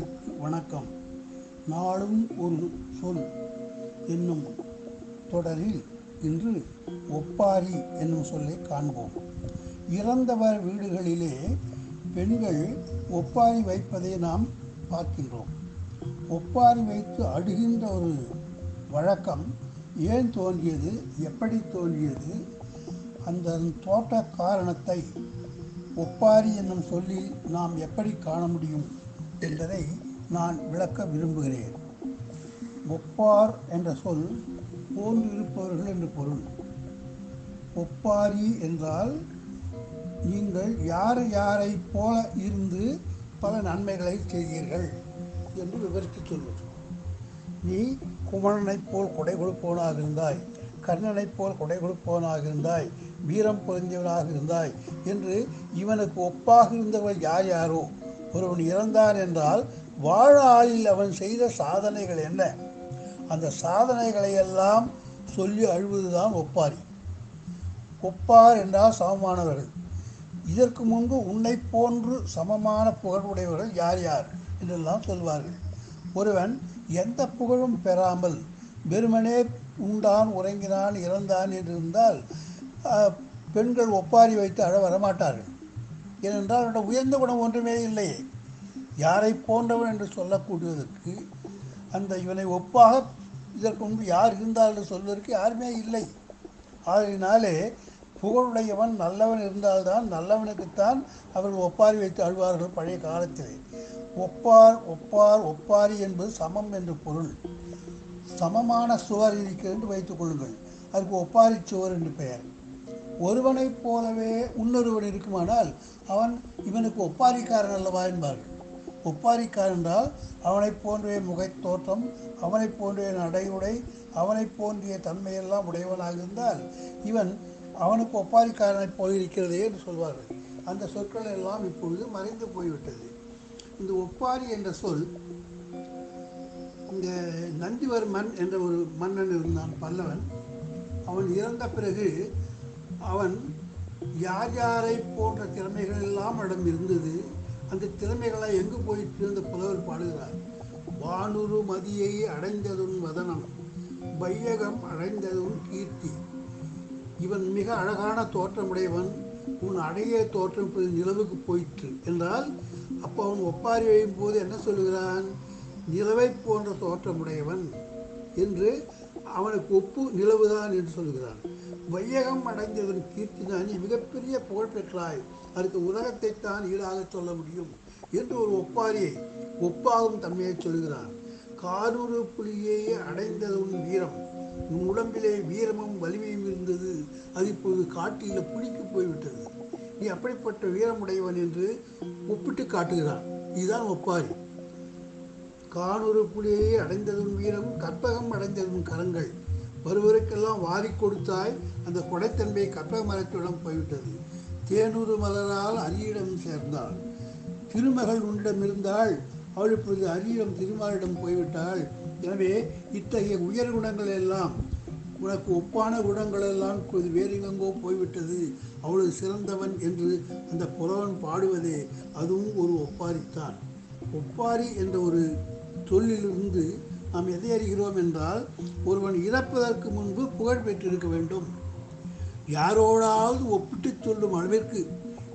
அனைவருக்கு வணக்கம். நாளும் ஒரு சொல் என்னும் தொடரில் இன்று ஒப்பாரி என்னும் சொல்லை காண்போம். இறந்தவர் வீடுகளிலே பெண்கள் ஒப்பாரி வைப்பதை நாம் பார்க்கின்றோம். ஒப்பாரி வைத்து அடுகின்ற ஒரு வழக்கம் ஏன் தோன்றியது? எப்படி தோன்றியது? அந்த தோட்ட காரணத்தை ஒப்பாரி என்னும் சொல்லில் நாம் எப்படி காண முடியும்? என்பதை நான் விளக்க விரும்புகிறேன். ஒப்பார் என்ற சொல் போன்றிருப்பவர்கள் என்று பொருள். ஒப்பாரி என்றால் நீங்கள் யார் யாரை போல இருந்து பல நன்மைகளை செய்தீர்கள் என்று விவரித்து சொல்வது. நீ குமணனைப் போல் கொடை கொடுப்பவனாக இருந்தாய் கர்ணனைப் போல் கொடை கொடுப்பவனாக இருந்தாய் வீரம் பொருந்தியவனாக இருந்தாய் என்று இவனுக்கு ஒப்பாக இருந்தவள் யார் யாரோ? ஒருவன் இறந்தான் என்றால் வாழ ஆளில் அவன் செய்த சாதனைகள் என்ன? அந்த சாதனைகளை எல்லாம் சொல்லி அழுவதுதான் ஒப்பாரி. ஒப்பார் என்றால் சமமானவர்கள். இதற்கு முன்பு உன்னை போன்று சமமான புகழுடையவர்கள் யார் யார் என்றெல்லாம் சொல்வார்கள். ஒருவன் எந்த புகழும் பெறாமல் வெறுமனே உண்டான் உறங்கினான் இறந்தான் என்று இருந்தால் பெண்கள் ஒப்பாரி வைத்து அழ வரமாட்டார்கள். ஏனென்றால் அவனுடைய உயர்ந்த குணம் ஒன்றுமே இல்லையே. யாரை போன்றவன் என்று சொல்லக்கூடியதற்கு அந்த இவனை ஒப்பாக இதற்கு முன்பு யார் இருந்தால் என்று சொல்வதற்கு யாருமே இல்லை. ஆகினாலே புகழுடையவன் நல்லவன் இருந்தால்தான் நல்லவனுக்குத்தான் அவர்கள் ஒப்பாரி வைத்து அழுவார்கள் பழைய காலத்திலே. ஒப்பார் ஒப்பார் ஒப்பாரி என்பது சமம் என்று பொருள். சமமான சுவர் இருக்கிறது என்று வைத்துக் கொள்ளுங்கள். அதுக்கு ஒப்பாரி சுவர் என்று பெயர். ஒருவனைப் போலவே இன்னொருவன் இருக்குமானால் அவன் இவனுக்கு ஒப்பாரிக்காரன் அல்லவா என்பார்கள் ஒப்பாரிக்காரன் என்றால் அவனைப் போன்றே முகத் தோற்றம் அவனைப் போன்றே நடையுடை அவனைப் போன்றிய தன்மையெல்லாம் உடையவனாக இருந்தால் இவன் அவனுக்கு ஒப்பாரிக்காரனைப் போயிருக்கிறதே என்று சொல்வார்கள். அந்த சொற்கள் எல்லாம் இப்பொழுது மறைந்து போய்விட்டது. இந்த ஒப்பாரி என்ற சொல் இந்த நந்திவர்மன் என்ற ஒரு மன்னன் இருந்தான் பல்லவன். அவன் இறந்த பிறகு அவன் யார் யாரை போன்ற திறமைகள் எல்லாம் இடம் இருந்தது அந்த திறமைகளை எங்கு போயிட்டு அந்த புலவர் பாடுகிறார்? வானுரு மதியை அடைந்ததும் வதனம் வையகம் அடைந்ததும் கீர்த்தி. இவன் மிக அழகான தோற்றமுடையவன் உன் அடைய தோற்றம் இப்போது நிலவுக்கு போயிற்று என்றால் அப்போ அவன் ஒப்பாரி வையும் போது என்ன சொல்கிறான் நிலவை போன்ற தோற்றமுடையவன் என்று அவனுக்கு ஒப்பு நிலவுதான் என்று சொல்லுகிறான். வையகம் அடைந்ததன் கீர்த்திதான் நீ மிகப்பெரிய புகழ் பெற்றாய். அதுக்கு உலகத்தை தான் ஈடாக சொல்ல முடியும் என்று ஒரு ஒப்பாரியை ஒப்பாகும் தன்மையை சொல்கிறான் காரூறு புலியை அடைந்தது உன் வீரம். உன் உடம்பிலே வீரமும் வலிமையும் இருந்தது. அது இப்போது காட்டில் புலிக்கு போய்விட்டது. நீ அப்படிப்பட்ட வீரமுடையவன் என்று ஒப்பிட்டு காட்டுகிறான். இதுதான் ஒப்பாரி. காணொரு புலியை அடைந்ததும் வீரம் கற்பகம் அடைந்ததும் கரங்கள். வருவருக்கெல்லாம் வாரி கொடுத்தாய் அந்த கொடைத்தன்மை கற்பக மரத்திடம் போய்விட்டது. தேனூறு மலரால் அரியிடம் சேர்ந்தாள். திருமகள் உன்னிடம் இருந்தால் அவள் இப்பொழுது அரியிடம் திருமாலிடம் போய்விட்டாள். எனவே இத்தகைய உயர் குணங்கள் எல்லாம் உனக்கு ஒப்பான குணங்கள் எல்லாம் இப்போது வேறெங்கெங்கோ போய்விட்டது. அவளது சிறந்தவன் என்று அந்த புலவன் பாடுவதே அதுவும் ஒரு ஒப்பாரித்தான். ஒப்பாரி என்ற ஒரு சொல்லிலிருந்து நாம் எதை அறிகிறோம் என்றால் ஒருவன் இறப்பதற்கு முன்பு புகழ் பெற்றிருக்க வேண்டும். யாரோடாவது ஒப்பிட்டு சொல்லும் அளவிற்கு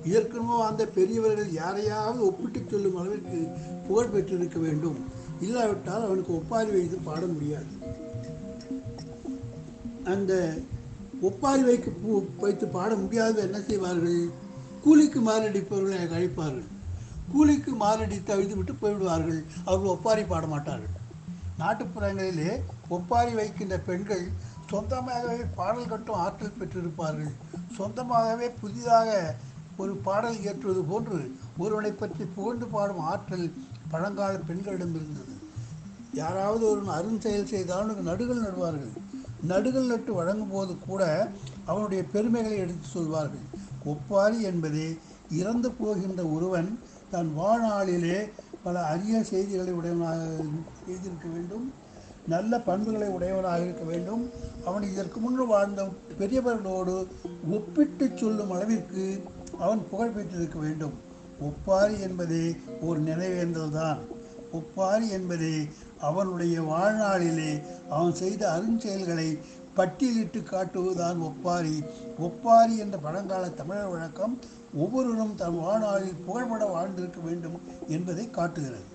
இதற்கெனவோ அந்த பெரியவர்கள் யாரையாவது ஒப்பிட்டு சொல்லும் அளவிற்கு புகழ் பெற்றிருக்க வேண்டும். இல்லாவிட்டால் அவனுக்கு ஒப்பாரி வைத்து பாட முடியாது. அந்த ஒப்பாரி வைக்க பு- வைத்து பாட முடியாது என்ன செய்வார்கள்? கூலிக்கு மாரடிப்பவர்களை அழைப்பார்கள். கூலிக்கு மாரடித்து அழுதுவிட்டு விட்டு போய்விடுவார்கள். அவர்கள் ஒப்பாரி பாட மாட்டார்கள் நாட்டுப்புறங்களிலே ஒப்பாரி வைக்கின்ற பெண்கள் சொந்தமாகவே பாடல் கட்டும் ஆற்றல் பெற்றிருப்பார்கள். சொந்தமாகவே புதிதாக ஒரு பாடல் இயற்றுவது போன்று ஒருவனை பற்றி புகழ்ந்து பாடும் ஆற்றல் பழங்கால பெண்களிடம் இருந்தது யாராவது ஒரு அருஞ்செயல் செயல் செய்தாலும் நடுகள் நடுவார்கள். நடுகள் நட்டு வழங்கும் போது கூட அவனுடைய பெருமைகளை எடுத்து சொல்வார்கள். ஒப்பாரி என்பதே இறந்து போகின்ற ஒருவன் தன் வாழ்நாளிலே பல அரிய செய்திகளை உடையவனாக செய்திருக்க வேண்டும். நல்ல பண்புகளை உடையவனாக இருக்க வேண்டும். அவன் இதற்கு முன்பு வாழ்ந்த பெரியவர்களோடு ஒப்பிட்டு சொல்லும் அளவிற்கு அவன் புகழ் பெற்றிருக்க வேண்டும். ஒப்பாரி என்பதே ஒரு நினைவேந்தல் தான் ஒப்பாரி என்பதே அவனுடைய வாழ்நாளிலே அவன் செய்த அருஞ்செயல்களை பட்டியலிட்டு காட்டுவதுதான் ஒப்பாரி. ஒப்பாரி என்ற பழங்கால தமிழர் வழக்கம் ஒவ்வொருவரும் தன் வாழ்நாளில் புகழ்பட வாழ்ந்திருக்க வேண்டும் என்பதை காட்டுகிறது.